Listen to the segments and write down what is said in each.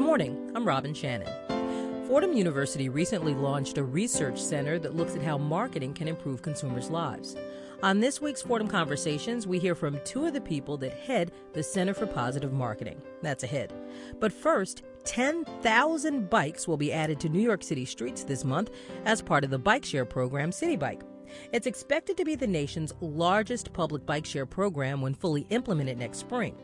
morning. I'm Robin Shannon. Fordham University recently launched a research center that looks at how marketing can improve consumers' lives. On this week's Fordham Conversations, we hear from two of the people that head the Center for Positive Marketing. That's ahead. But first, 10,000 bikes will be added to New York City streets this month as part of the bike share program Citi Bike. It's expected to be the nation's largest public bike share program when fully implemented next spring.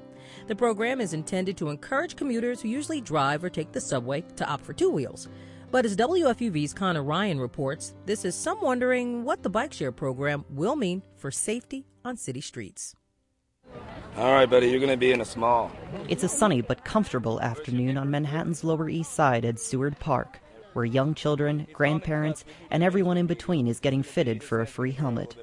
The program is intended to encourage commuters who usually drive or take the subway to opt for two wheels. But as WFUV's Connor Ryan reports, this is some wondering what the bike share program will mean for safety on city streets. All right, buddy, you're going to be in a small. It's a sunny but comfortable afternoon on Manhattan's Lower East Side at Seward Park, where young children, grandparents, and everyone in between is getting fitted for a free helmet.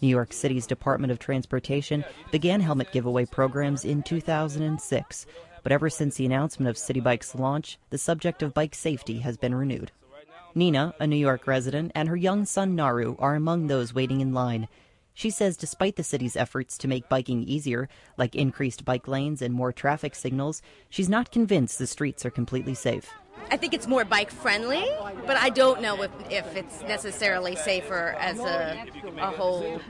New York City's Department of Transportation began helmet giveaway programs in 2006, but ever since the announcement of Citi Bike's launch, the subject of bike safety has been renewed. Nina, a New York resident, and her young son Naru are among those waiting in line. She says despite the city's efforts to make biking easier, like increased bike lanes and more traffic signals, she's not convinced the streets are completely safe. I think it's more bike friendly, but I don't know if, if it's necessarily safer as a, a whole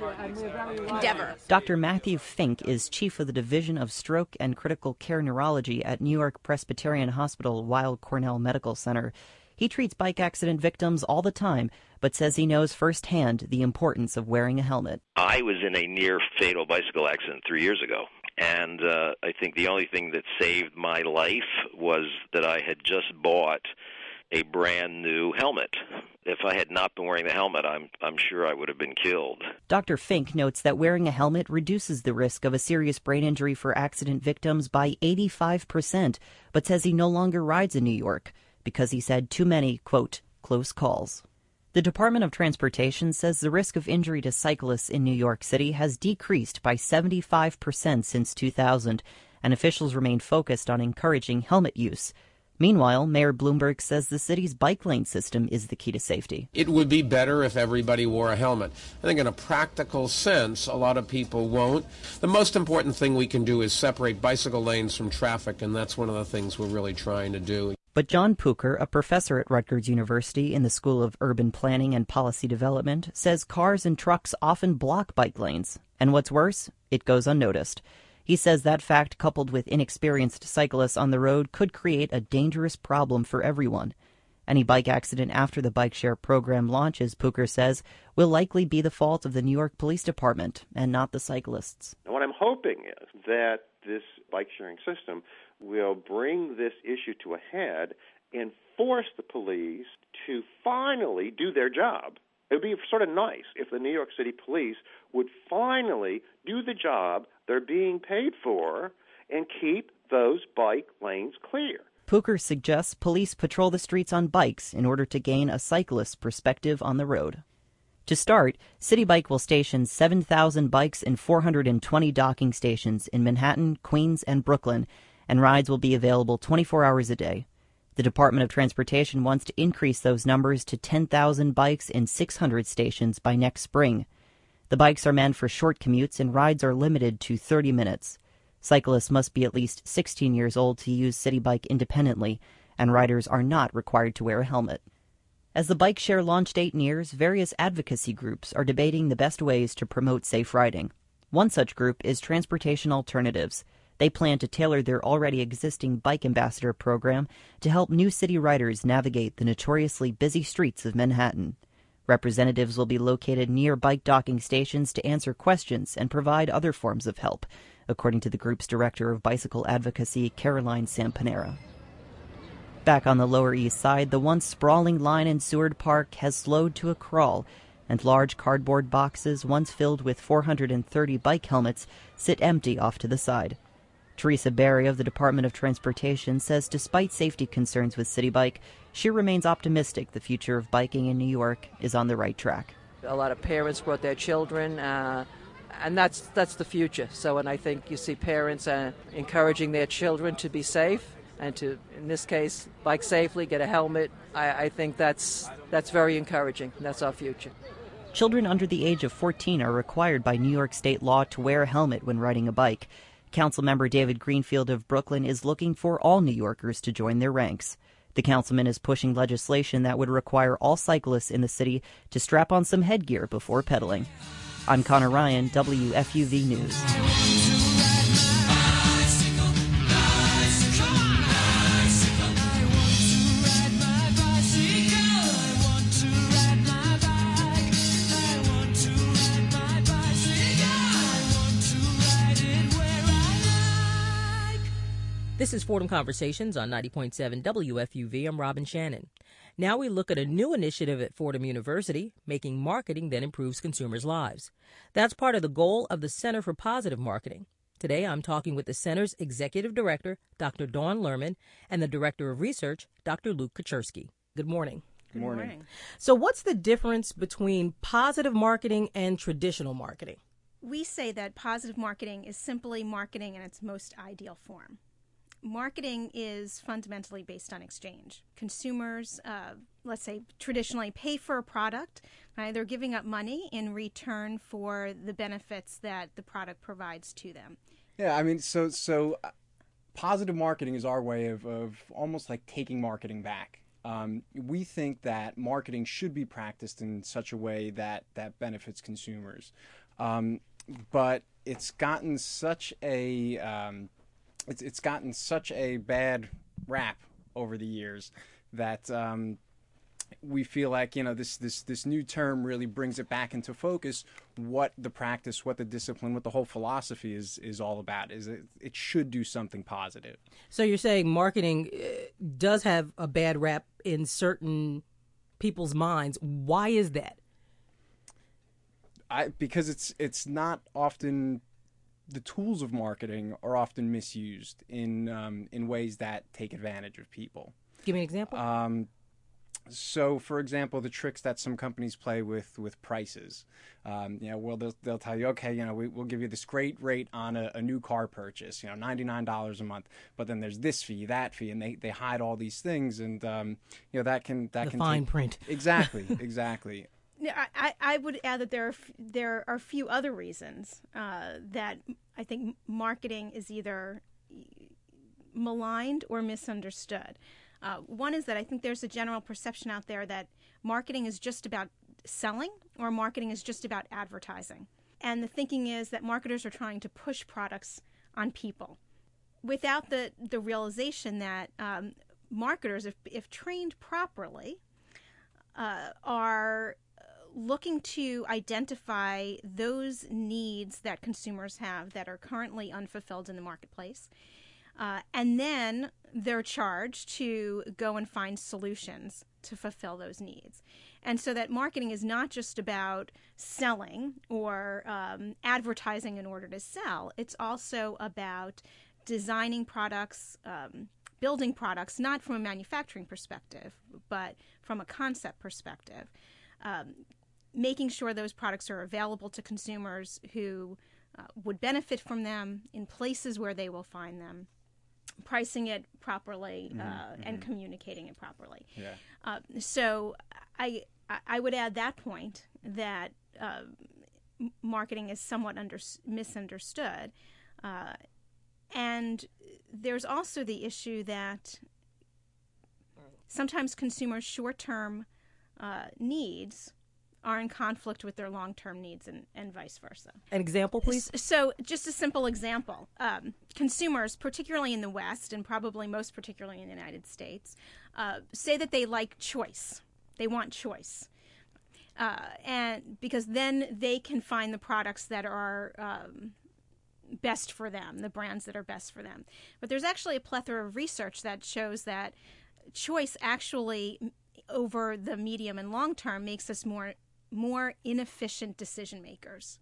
endeavor. Dr. Matthew Fink is chief of the Division of Stroke and Critical Care Neurology at New York Presbyterian Hospital Weill Cornell Medical Center. He treats bike accident victims all the time, but says he knows firsthand the importance of wearing a helmet. I was in a near fatal bicycle accident three years ago. And uh, I think the only thing that saved my life was that I had just bought a brand new helmet. If I had not been wearing the helmet, I'm I'm sure I would have been killed. Dr. Fink notes that wearing a helmet reduces the risk of a serious brain injury for accident victims by 85%, but says he no longer rides in New York because he's had too many, quote, close calls. The Department of Transportation says the risk of injury to cyclists in New York City has decreased by 75% since 2000, and officials remain focused on encouraging helmet use. Meanwhile, Mayor Bloomberg says the city's bike lane system is the key to safety. It would be better if everybody wore a helmet. I think, in a practical sense, a lot of people won't. The most important thing we can do is separate bicycle lanes from traffic, and that's one of the things we're really trying to do. But John Pucher, a professor at Rutgers University in the School of Urban Planning and Policy Development, says cars and trucks often block bike lanes. And what's worse, it goes unnoticed. He says that fact, coupled with inexperienced cyclists on the road, could create a dangerous problem for everyone. Any bike accident after the bike share program launches, Pucher says, will likely be the fault of the New York Police Department and not the cyclists. What I'm hoping is that this bike sharing system will bring this issue to a head and force the police to finally do their job. It would be sort of nice if the New York City police would finally do the job they're being paid for and keep those bike lanes clear. Pucher suggests police patrol the streets on bikes in order to gain a cyclist's perspective on the road. To start, Citi Bike will station 7,000 bikes in 420 docking stations in Manhattan, Queens, and Brooklyn, and rides will be available 24 hours a day. The Department of Transportation wants to increase those numbers to 10,000 bikes in 600 stations by next spring. The bikes are meant for short commutes and rides are limited to 30 minutes. Cyclists must be at least 16 years old to use Citi Bike independently, and riders are not required to wear a helmet. As the bike share launch date nears, various advocacy groups are debating the best ways to promote safe riding. One such group is Transportation Alternatives. They plan to tailor their already existing Bike Ambassador program to help new city riders navigate the notoriously busy streets of Manhattan. Representatives will be located near bike docking stations to answer questions and provide other forms of help, according to the group's director of bicycle advocacy, Caroline Samponaro. Back on the Lower East Side, the once sprawling line in Seward Park has slowed to a crawl, and large cardboard boxes, once filled with 430 bike helmets, sit empty off to the side. Teresa Berry of the Department of Transportation says despite safety concerns with Citi Bike, she remains optimistic the future of biking in New York is on the right track. A lot of parents brought their children, uh, and that's that's the future. So, and I think you see parents uh, encouraging their children to be safe and to, in this case, bike safely, get a helmet. I, I think that's that's very encouraging. That's our future. Children under the age of 14 are required by New York state law to wear a helmet when riding a bike. Councilmember David Greenfield of Brooklyn is looking for all New Yorkers to join their ranks. The councilman is pushing legislation that would require all cyclists in the city to strap on some headgear before pedaling. I'm Connor Ryan, WFUV News. This is Fordham Conversations on 90.7 WFUV. I'm Robin Shannon. Now we look at a new initiative at Fordham University, making marketing that improves consumers' lives. That's part of the goal of the Center for Positive Marketing. Today I'm talking with the center's executive director, Dr. Dawn Lerman, and the director of research, Dr. Luke Kachersky. Good morning. Good morning. So, what's the difference between positive marketing and traditional marketing? We say that positive marketing is simply marketing in its most ideal form marketing is fundamentally based on exchange. Consumers, uh, let's say, traditionally pay for a product. Right? They're giving up money in return for the benefits that the product provides to them. Yeah, I mean, so so uh, positive marketing is our way of, of almost like taking marketing back. Um, we think that marketing should be practiced in such a way that that benefits consumers, um, but it's gotten such a um, it's it's gotten such a bad rap over the years that um, we feel like you know this this this new term really brings it back into focus what the practice what the discipline what the whole philosophy is is all about is it, it should do something positive. So you're saying marketing uh, does have a bad rap in certain people's minds. Why is that? I, because it's it's not often the tools of marketing are often misused in um, in ways that take advantage of people. Give me an example. Um, so, for example, the tricks that some companies play with with prices, um, you know, well, they'll, they'll tell you, okay, you know, we, will give you this great rate on a, a, new car purchase, you know, ninety nine dollars a month, but then there's this fee, that fee, and they, they hide all these things, and um, you know that can that the can fine take, print exactly exactly. I, I would add that there are there are a few other reasons uh, that I think marketing is either maligned or misunderstood. Uh, one is that I think there's a general perception out there that marketing is just about selling or marketing is just about advertising. And the thinking is that marketers are trying to push products on people without the, the realization that um, marketers, if, if trained properly, uh, are looking to identify those needs that consumers have that are currently unfulfilled in the marketplace. Uh, and then they're charged to go and find solutions to fulfill those needs. And so that marketing is not just about selling or um, advertising in order to sell, it's also about designing products, um, building products, not from a manufacturing perspective, but from a concept perspective. Um, making sure those products are available to consumers who uh, would benefit from them in places where they will find them pricing it properly uh, mm-hmm. and mm-hmm. communicating it properly. Yeah. Uh, so I I would add that point that uh, marketing is somewhat under, misunderstood, uh, and there's also the issue that sometimes consumers' short-term uh, needs are in conflict with their long term needs and, and vice versa. An example, please? So, just a simple example um, consumers, particularly in the West and probably most particularly in the United States, uh, say that they like choice. They want choice. Uh, and because then they can find the products that are um, best for them, the brands that are best for them. But there's actually a plethora of research that shows that choice actually over the medium and long term makes us more more inefficient decision makers.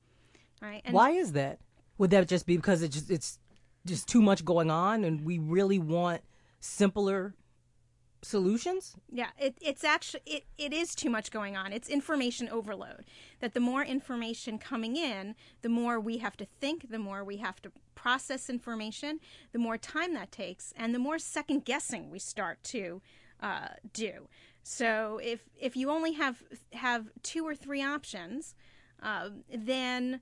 Right? And Why is that? Would that just be because it's just, it's just too much going on, and we really want simpler solutions? Yeah, it, it's actually it, it is too much going on. It's information overload. That the more information coming in, the more we have to think, the more we have to process information, the more time that takes, and the more second guessing we start to uh, do. So if if you only have have two or three options, uh, then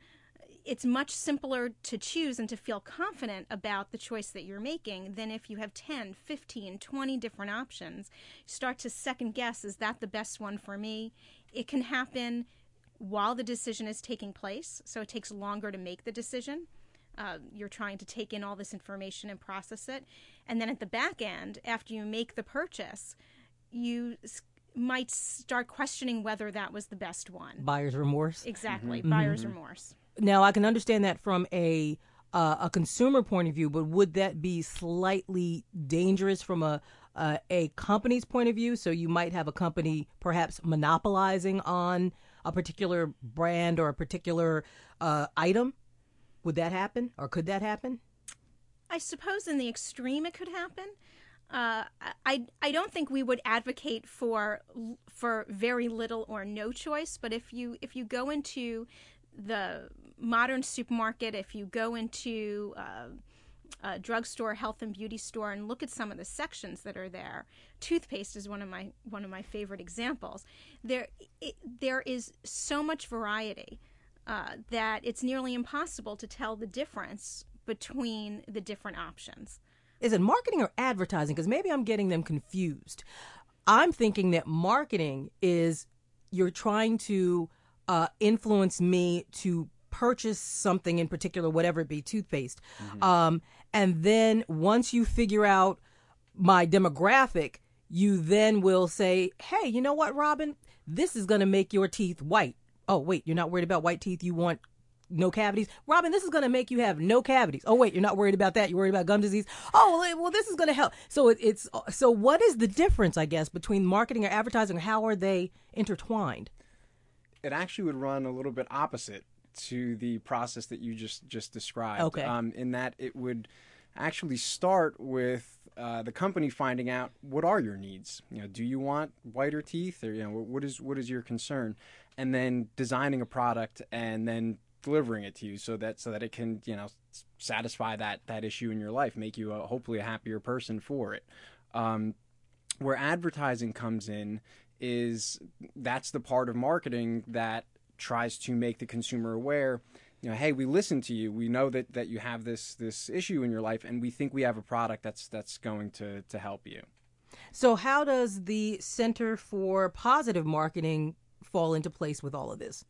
it's much simpler to choose and to feel confident about the choice that you're making than if you have 10, 15, 20 different options. Start to second guess is that the best one for me? It can happen while the decision is taking place, so it takes longer to make the decision. Uh, you're trying to take in all this information and process it. And then at the back end, after you make the purchase, you might start questioning whether that was the best one. Buyer's remorse. Exactly, mm-hmm. buyer's mm-hmm. remorse. Now I can understand that from a uh, a consumer point of view, but would that be slightly dangerous from a uh, a company's point of view? So you might have a company perhaps monopolizing on a particular brand or a particular uh, item. Would that happen, or could that happen? I suppose in the extreme it could happen. Uh, I I don't think we would advocate for for very little or no choice. But if you if you go into the modern supermarket, if you go into uh, a drugstore, health and beauty store, and look at some of the sections that are there, toothpaste is one of my one of my favorite examples. There it, there is so much variety uh, that it's nearly impossible to tell the difference between the different options. Is it marketing or advertising? Because maybe I'm getting them confused. I'm thinking that marketing is you're trying to uh, influence me to purchase something in particular, whatever it be, toothpaste. Mm-hmm. Um, and then once you figure out my demographic, you then will say, hey, you know what, Robin? This is going to make your teeth white. Oh, wait, you're not worried about white teeth. You want no cavities. Robin, this is going to make you have no cavities. Oh wait, you're not worried about that. You're worried about gum disease. Oh well, this is going to help. So it, it's so what is the difference, I guess, between marketing or advertising? How are they intertwined? It actually would run a little bit opposite to the process that you just just described. Okay. Um, in that it would actually start with uh, the company finding out what are your needs. You know, do you want whiter teeth, or you know, what is what is your concern, and then designing a product and then delivering it to you so that so that it can you know satisfy that that issue in your life, make you a, hopefully a happier person for it. Um, where advertising comes in is that's the part of marketing that tries to make the consumer aware you know hey we listen to you. We know that that you have this this issue in your life and we think we have a product that's that's going to to help you. So how does the center for positive marketing fall into place with all of this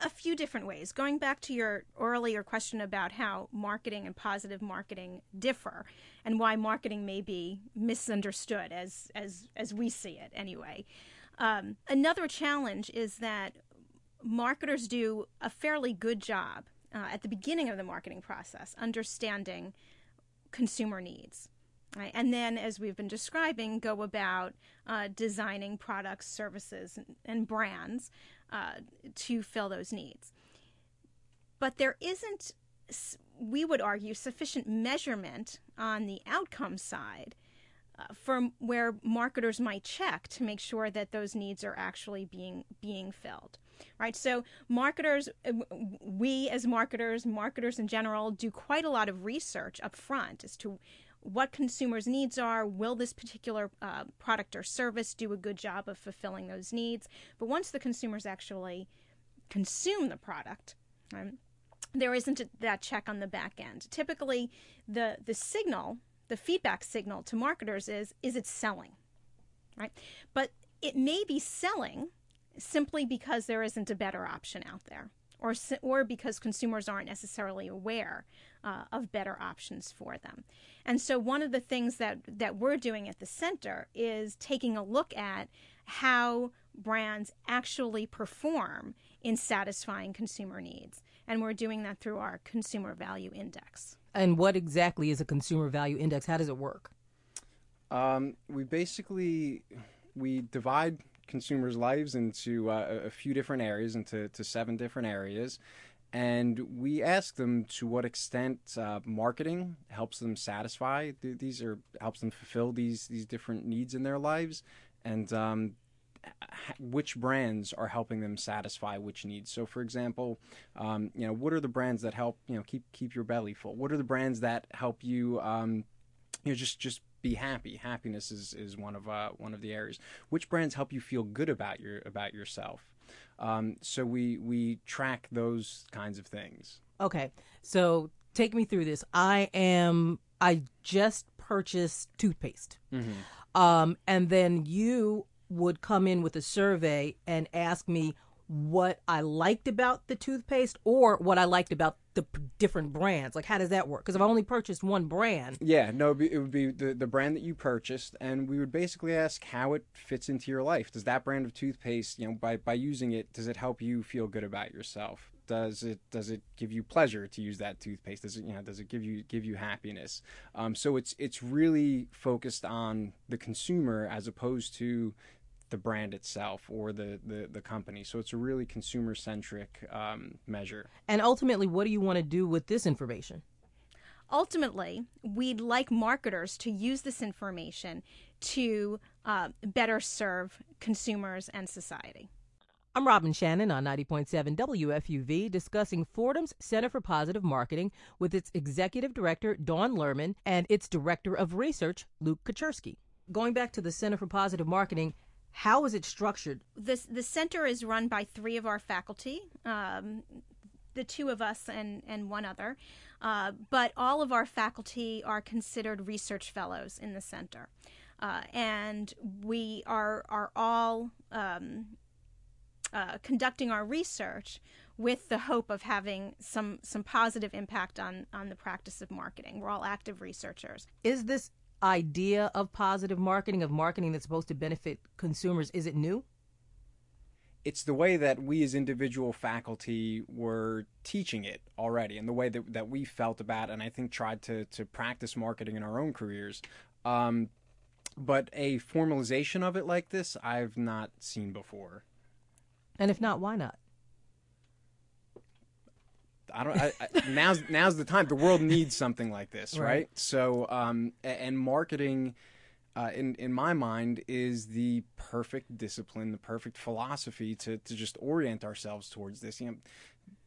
a few different ways. Going back to your earlier question about how marketing and positive marketing differ, and why marketing may be misunderstood as as as we see it anyway. Um, another challenge is that marketers do a fairly good job uh, at the beginning of the marketing process understanding consumer needs. Right? And then, as we've been describing, go about uh, designing products, services, and, and brands uh, to fill those needs. But there isn't, we would argue, sufficient measurement on the outcome side uh, from where marketers might check to make sure that those needs are actually being being filled right so marketers uh, we as marketers marketers in general do quite a lot of research up front as to what consumers' needs are. Will this particular uh, product or service do a good job of fulfilling those needs? But once the consumers actually consume the product, um, there isn't that check on the back end. Typically, the the signal, the feedback signal to marketers is is it selling, right? But it may be selling simply because there isn't a better option out there or, or because consumers aren't necessarily aware uh, of better options for them. And so, one of the things that, that we're doing at the center is taking a look at how brands actually perform in satisfying consumer needs. And we're doing that through our Consumer Value Index. And what exactly is a Consumer Value Index? How does it work? Um, we basically we divide consumers' lives into uh, a few different areas, into to seven different areas. And we ask them to what extent uh, marketing helps them satisfy th- these or helps them fulfill these these different needs in their lives, and um, which brands are helping them satisfy which needs. So, for example, um, you know, what are the brands that help you know keep keep your belly full? What are the brands that help you um, you know just just be happy. Happiness is, is one of uh, one of the areas. Which brands help you feel good about your about yourself? Um, so we we track those kinds of things. Okay, so take me through this. I am. I just purchased toothpaste, Mm-hmm. um, and then you would come in with a survey and ask me what I liked about the toothpaste or what I liked about the different brands. Like, how does that work? Because I've only purchased one brand. Yeah, no, it would be the, the brand that you purchased, and we would basically ask how it fits into your life. Does that brand of toothpaste, you know, by, by using it, does it help you feel good about yourself? Does it does it give you pleasure to use that toothpaste? Does it you know does it give you give you happiness? Um, so it's it's really focused on the consumer as opposed to the brand itself or the, the, the company. So it's a really consumer centric um, measure. And ultimately, what do you want to do with this information? Ultimately, we'd like marketers to use this information to uh, better serve consumers and society. I'm Robin Shannon on 90.7 WFUV discussing Fordham's Center for Positive Marketing with its executive director, Dawn Lerman, and its director of research, Luke Kachersky. Going back to the Center for Positive Marketing, how is it structured? This, the center is run by three of our faculty, um, the two of us and, and one other. Uh, but all of our faculty are considered research fellows in the center. Uh, and we are, are all um, uh, conducting our research with the hope of having some, some positive impact on, on the practice of marketing. We're all active researchers. Is this idea of positive marketing, of marketing that's supposed to benefit consumers, is it new? it's the way that we as individual faculty were teaching it already and the way that, that we felt about it and I think tried to, to practice marketing in our own careers. Um, but a formalization of it like this, I've not seen before. And if not, why not? I don't. I, I, now's now's the time. The world needs something like this, right? Right. So, um, and marketing, uh, in in my mind, is the perfect discipline, the perfect philosophy to to just orient ourselves towards this. You know,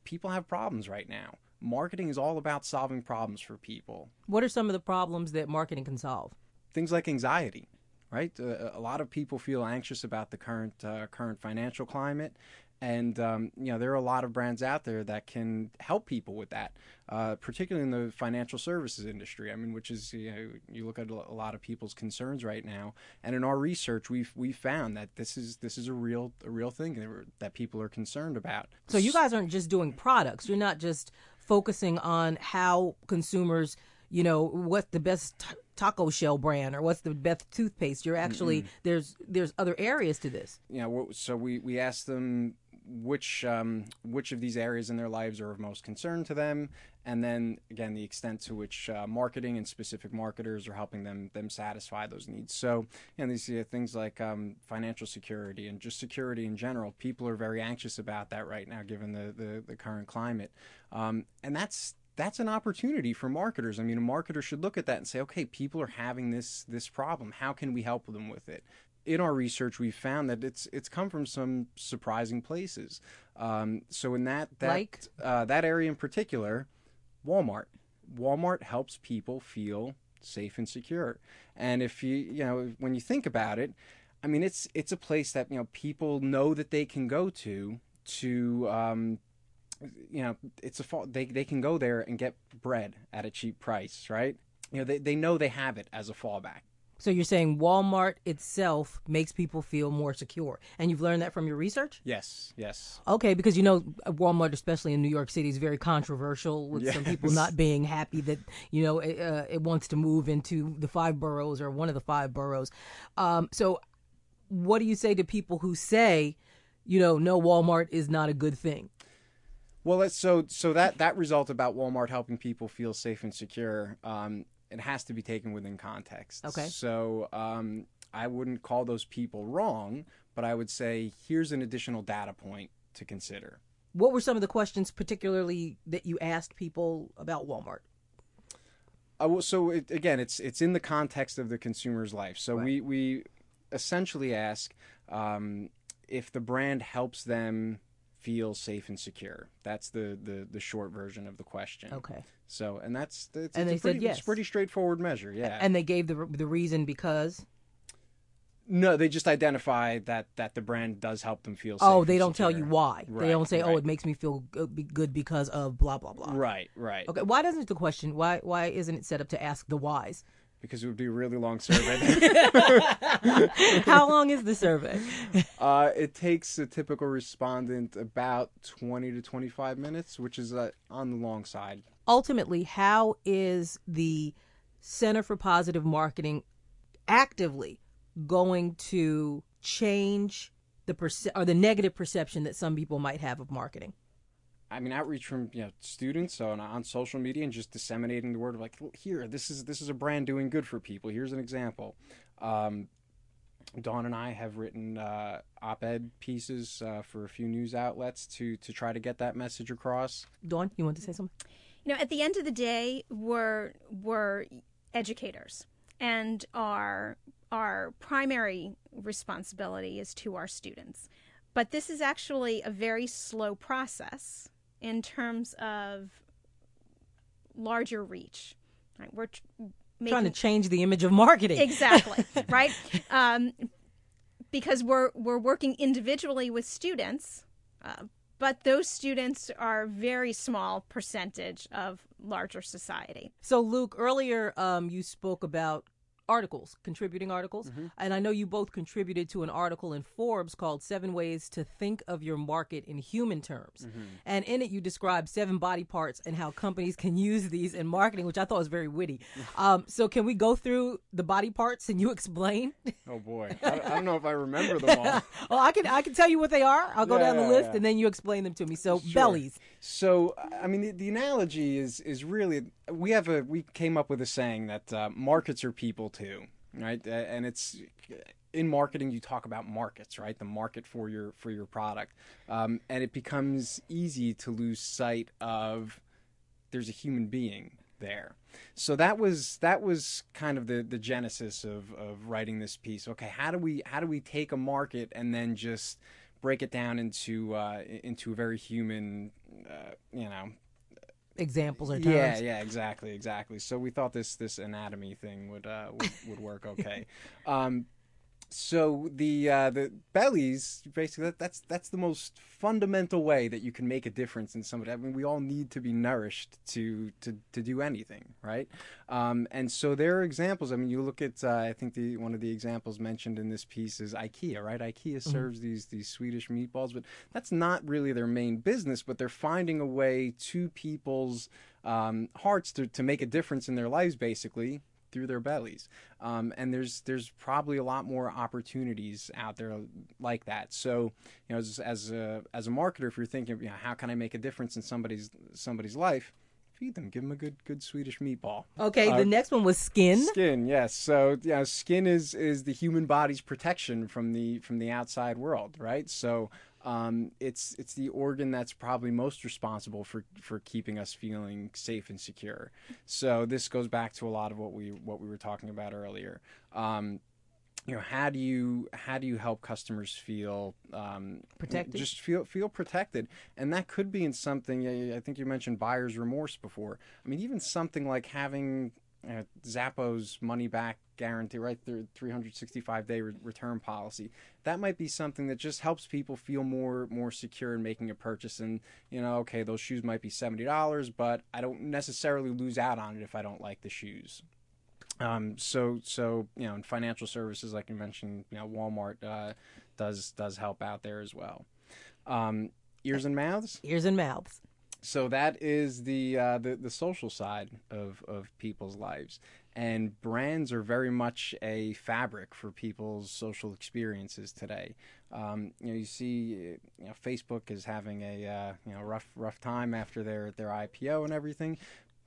people have problems right now. Marketing is all about solving problems for people. What are some of the problems that marketing can solve? Things like anxiety, right? Uh, a lot of people feel anxious about the current uh, current financial climate. And um, you know there are a lot of brands out there that can help people with that, uh, particularly in the financial services industry. I mean, which is you know you look at a lot of people's concerns right now, and in our research, we've we found that this is this is a real a real thing that, people are concerned about. So you guys aren't just doing products. You're not just focusing on how consumers, you know, what's the best t- taco shell brand or what's the best toothpaste. You're actually there's there's other areas to this. you know, so we, we asked them which um, which of these areas in their lives are of most concern to them, and then again the extent to which uh, marketing and specific marketers are helping them them satisfy those needs. So, know, these uh, things like um, financial security and just security in general. People are very anxious about that right now, given the the, the current climate, um, and that's that's an opportunity for marketers. I mean, a marketer should look at that and say, okay, people are having this this problem. How can we help them with it? In our research, we found that it's it's come from some surprising places. Um, so in that that Like? uh, that area in particular, Walmart. Walmart helps people feel safe and secure. And if you you know when you think about it, I mean it's it's a place that you know people know that they can go to to um, you know it's a fa- they they can go there and get bread at a cheap price, right? You know they they know they have it as a fallback. So you're saying Walmart itself makes people feel more secure, and you've learned that from your research. Yes, yes. Okay, because you know Walmart, especially in New York City, is very controversial with some people not being happy that you know it, uh, it wants to move into the five boroughs or one of the five boroughs. Um, so, what do you say to people who say, you know, no, Walmart is not a good thing? Well, so so that that result about Walmart helping people feel safe and secure, um, it has to be taken within context. Okay. So um, I wouldn't call those people wrong, but I would say here's an additional data point to consider. What were some of the questions, particularly that you asked people about Walmart? Uh, well, so it, again, it's it's in the context of the consumer's life. So we we essentially ask um, if the brand helps them feel safe and secure. That's the the, the short version of the question. Okay. So and that's it's, And they a said pretty, It's yes. pretty straightforward measure. Yeah. And they gave the the reason because No, they just identify that that the brand does help them feel. Oh, they don't tell you why. Right, they don't say, "Oh, it makes me feel good because of blah blah blah." Right, right. Okay, why doesn't the question? Why why isn't it set up to ask the whys? Because it would be a really long survey. How long is the survey? uh, it takes a typical respondent about twenty to twenty-five minutes, which is uh, on the long side. Ultimately, how is the Center for Positive Marketing actively going to change the perce- or the negative perception that some people might have of marketing? I mean, outreach from you know students so on, on social media and just disseminating the word of like, "Well, here, this is this is a brand doing good for people. Here's an example. Um, Dawn and I have written uh, op-ed pieces uh, for a few news outlets to to try to get that message across. Dawn, you want to say something? You know, at the end of the day, we're we're educators, and our our primary responsibility is to our students. But this is actually a very slow process in terms of larger reach. Right? We're tr- making, Trying to change the image of marketing. exactly right um, because we're we're working individually with students uh, but those students are very small percentage of larger society So, Luke, earlier um, you spoke about articles, contributing articles. Mm-hmm. And I know you both contributed to an article in Forbes called Seven Ways to Think of Your Market in Human Terms. Mm-hmm. And in it, you describe seven body parts and how companies can use these in marketing, which I thought was very witty. Um, so, can we go through the body parts and you explain? Oh boy, I, I don't know if I remember them all. oh, I can I can tell you what they are. I'll go Yeah, down the yeah, list yeah. and then you explain them to me. So, Sure. bellies. So, I mean, the, the analogy is is really we have a we came up with a saying that uh, markets are people too, right? And it's in marketing you talk about markets, right? The market for your for your product, um, and it becomes easy to lose sight of there's a human being there. So that was that was kind of the the genesis of of writing this piece. Okay, how do we how do we take a market and then just break it down into uh, into a very human, uh, you know. Examples or terms. Yeah, yeah, exactly, exactly. So we thought this this anatomy thing would uh, would, would work okay. um, so the uh, the bellies basically that, that's that's the most fundamental way that you can make a difference in somebody. I mean, we all need to be nourished to to, to do anything, right? Um, and so there are examples. I mean, you look at uh, I think the one of the examples mentioned in this piece is IKEA, right? IKEA serves these these Swedish meatballs, but that's not really their main business. But they're finding a way to people's um, hearts to to make a difference in their lives, basically through their bellies. Um, and there's there's probably a lot more opportunities out there like that. So you know, as, as a as a marketer, if you're thinking, you know, how can I make a difference in somebody's somebody's life? Feed them. Give them a good good Swedish meatball. Okay, Uh, the next one was skin. Skin, yes. So yeah, skin is is the human body's protection from the from the outside world, right? So um, it's it's the organ that's probably most responsible for for keeping us feeling safe and secure. So this goes back to a lot of what we what we were talking about earlier. Um, you know, how do you how do you help customers feel um, Protected? Just feel feel protected, and that could be in something. I think you mentioned buyer's remorse before. I mean, even something like having uh, Zappos money back guarantee, right? Their 365 day re- return policy. That might be something that just helps people feel more more secure in making a purchase. And you know, okay, those shoes might be seventy dollars, but I don't necessarily lose out on it if I don't like the shoes. Um, so so you know, in financial services, like you mentioned, you know, Walmart uh, does does help out there as well. Um, ears and mouths. Ears and mouths. So that is the uh, the the social side of of people's lives, and brands are very much a fabric for people's social experiences today. Um, you know, you see, you know, Facebook is having a uh, you know rough rough time after their their IPO and everything,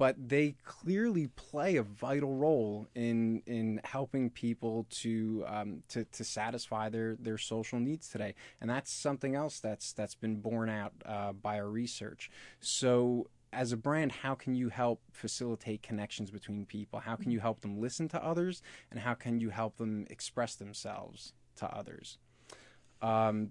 but they clearly play a vital role in in helping people to um, to, to satisfy their, their social needs today, and that's something else that's that's been borne out uh, by our research. So. As a brand, how can you help facilitate connections between people? How can you help them listen to others? And how can you help them express themselves to others? Um,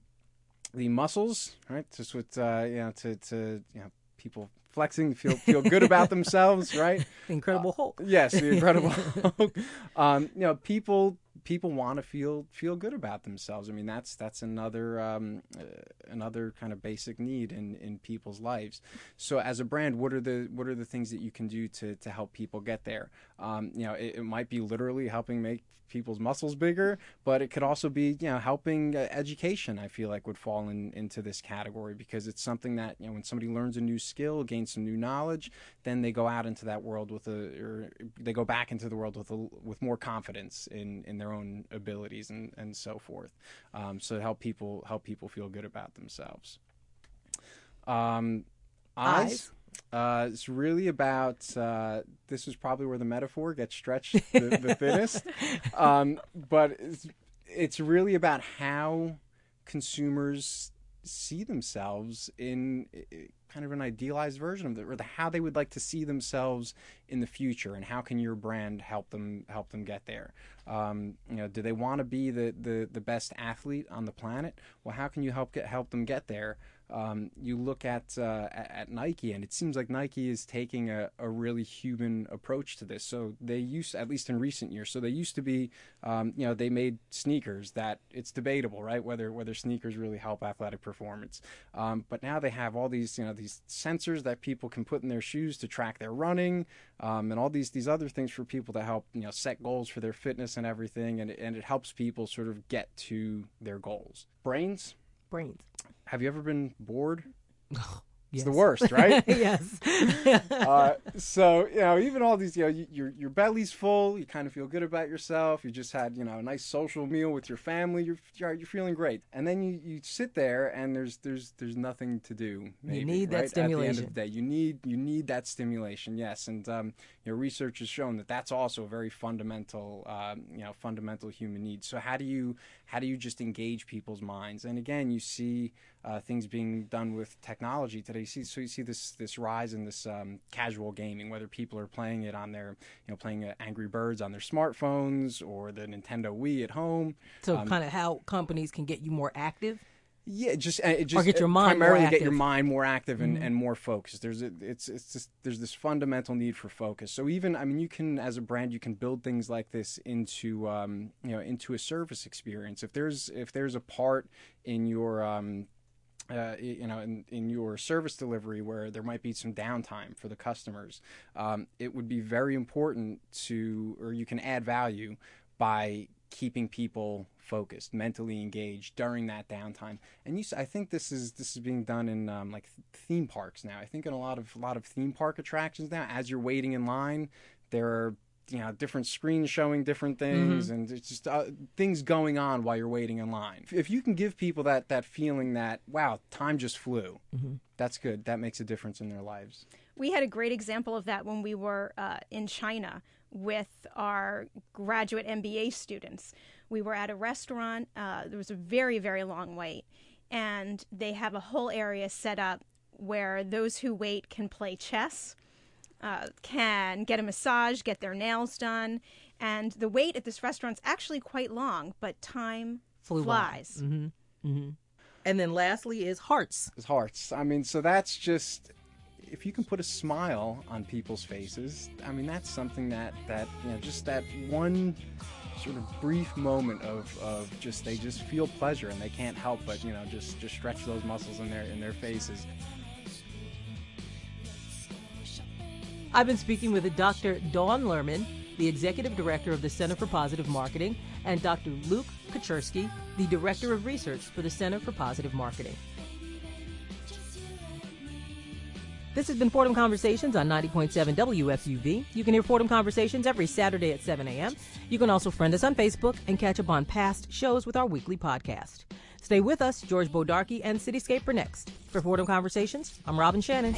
the muscles, right? Just with uh, you know, to to you know, people flexing, feel feel good about themselves, right? Incredible Hulk. Yes, the Incredible Hulk. Um, you know, people people want to feel feel good about themselves. I mean, that's that's another um, uh, another kind of basic need in, in people's lives. So, as a brand, what are the what are the things that you can do to to help people get there? Um, you know, it, it might be literally helping make people's muscles bigger, but it could also be you know helping uh, education. I feel like would fall in, into this category because it's something that you know when somebody learns a new skill, gains some new knowledge, then they go out into that world with a or they go back into the world with a, with more confidence in in their own abilities and and so forth. Um, so help people help people feel good about themselves. Um, eyes. eyes. Uh, it's really about uh, this is probably where the metaphor gets stretched the, the thinnest, um, but it's, it's really about how consumers see themselves in kind of an idealized version of it, or the, how they would like to see themselves in the future, and how can your brand help them help them get there? Um, you know, do they want to be the, the, the best athlete on the planet? Well, how can you help get help them get there? Um, you look at uh, at Nike, and it seems like Nike is taking a, a really human approach to this. So they used, at least in recent years, so they used to be, um, you know, they made sneakers that it's debatable, right, whether whether sneakers really help athletic performance. Um, but now they have all these, you know, these sensors that people can put in their shoes to track their running, um, and all these these other things for people to help, you know, set goals for their fitness and everything, and and it helps people sort of get to their goals. Brains. Brains have you ever been bored? It's the worst, right? yes. uh, so you know, even all these, you know, you, your your belly's full. You kind of feel good about yourself. You just had, you know, a nice social meal with your family. You're you're, you're feeling great, and then you, you sit there and there's there's there's nothing to do. Maybe, you need right? that stimulation. At the end of the day, you need you need that stimulation. Yes, and um, you know, research has shown that that's also a very fundamental, um, you know, fundamental human need. So how do you how do you just engage people's minds? And again, you see uh, things being done with technology today. You see, so you see this this rise in this um, casual gaming, whether people are playing it on their, you know, playing uh, Angry Birds on their smartphones or the Nintendo Wii at home. So, um, kind of how companies can get you more active. Yeah, just uh, just or get your mind primarily get your mind more active and, mm-hmm. and more focused. There's a, it's it's just there's this fundamental need for focus. So even I mean you can as a brand you can build things like this into um, you know into a service experience. If there's if there's a part in your um, uh, you know, in, in your service delivery where there might be some downtime for the customers, um, it would be very important to, or you can add value by keeping people focused, mentally engaged during that downtime. And you, I think this is this is being done in um, like theme parks now. I think in a lot of a lot of theme park attractions now, as you're waiting in line, there are you know different screens showing different things mm-hmm. and it's just uh, things going on while you're waiting in line if you can give people that that feeling that wow time just flew mm-hmm. that's good that makes a difference in their lives we had a great example of that when we were uh, in china with our graduate mba students we were at a restaurant uh, there was a very very long wait and they have a whole area set up where those who wait can play chess uh, can get a massage, get their nails done. And the wait at this restaurant's actually quite long, but time Flew flies. Mm-hmm. Mm-hmm. And then lastly is hearts. Is hearts. I mean, so that's just if you can put a smile on people's faces. I mean, that's something that that you know, just that one sort of brief moment of, of just they just feel pleasure and they can't help but you know just just stretch those muscles in their in their faces. I've been speaking with Dr. Dawn Lerman, the Executive Director of the Center for Positive Marketing, and Dr. Luke Kachersky, the Director of Research for the Center for Positive Marketing. This has been Fordham Conversations on 90.7 WFUV. You can hear Fordham Conversations every Saturday at 7 a.m. You can also friend us on Facebook and catch up on past shows with our weekly podcast. Stay with us. George Bodarky and Cityscape for next. For Fordham Conversations, I'm Robin Shannon.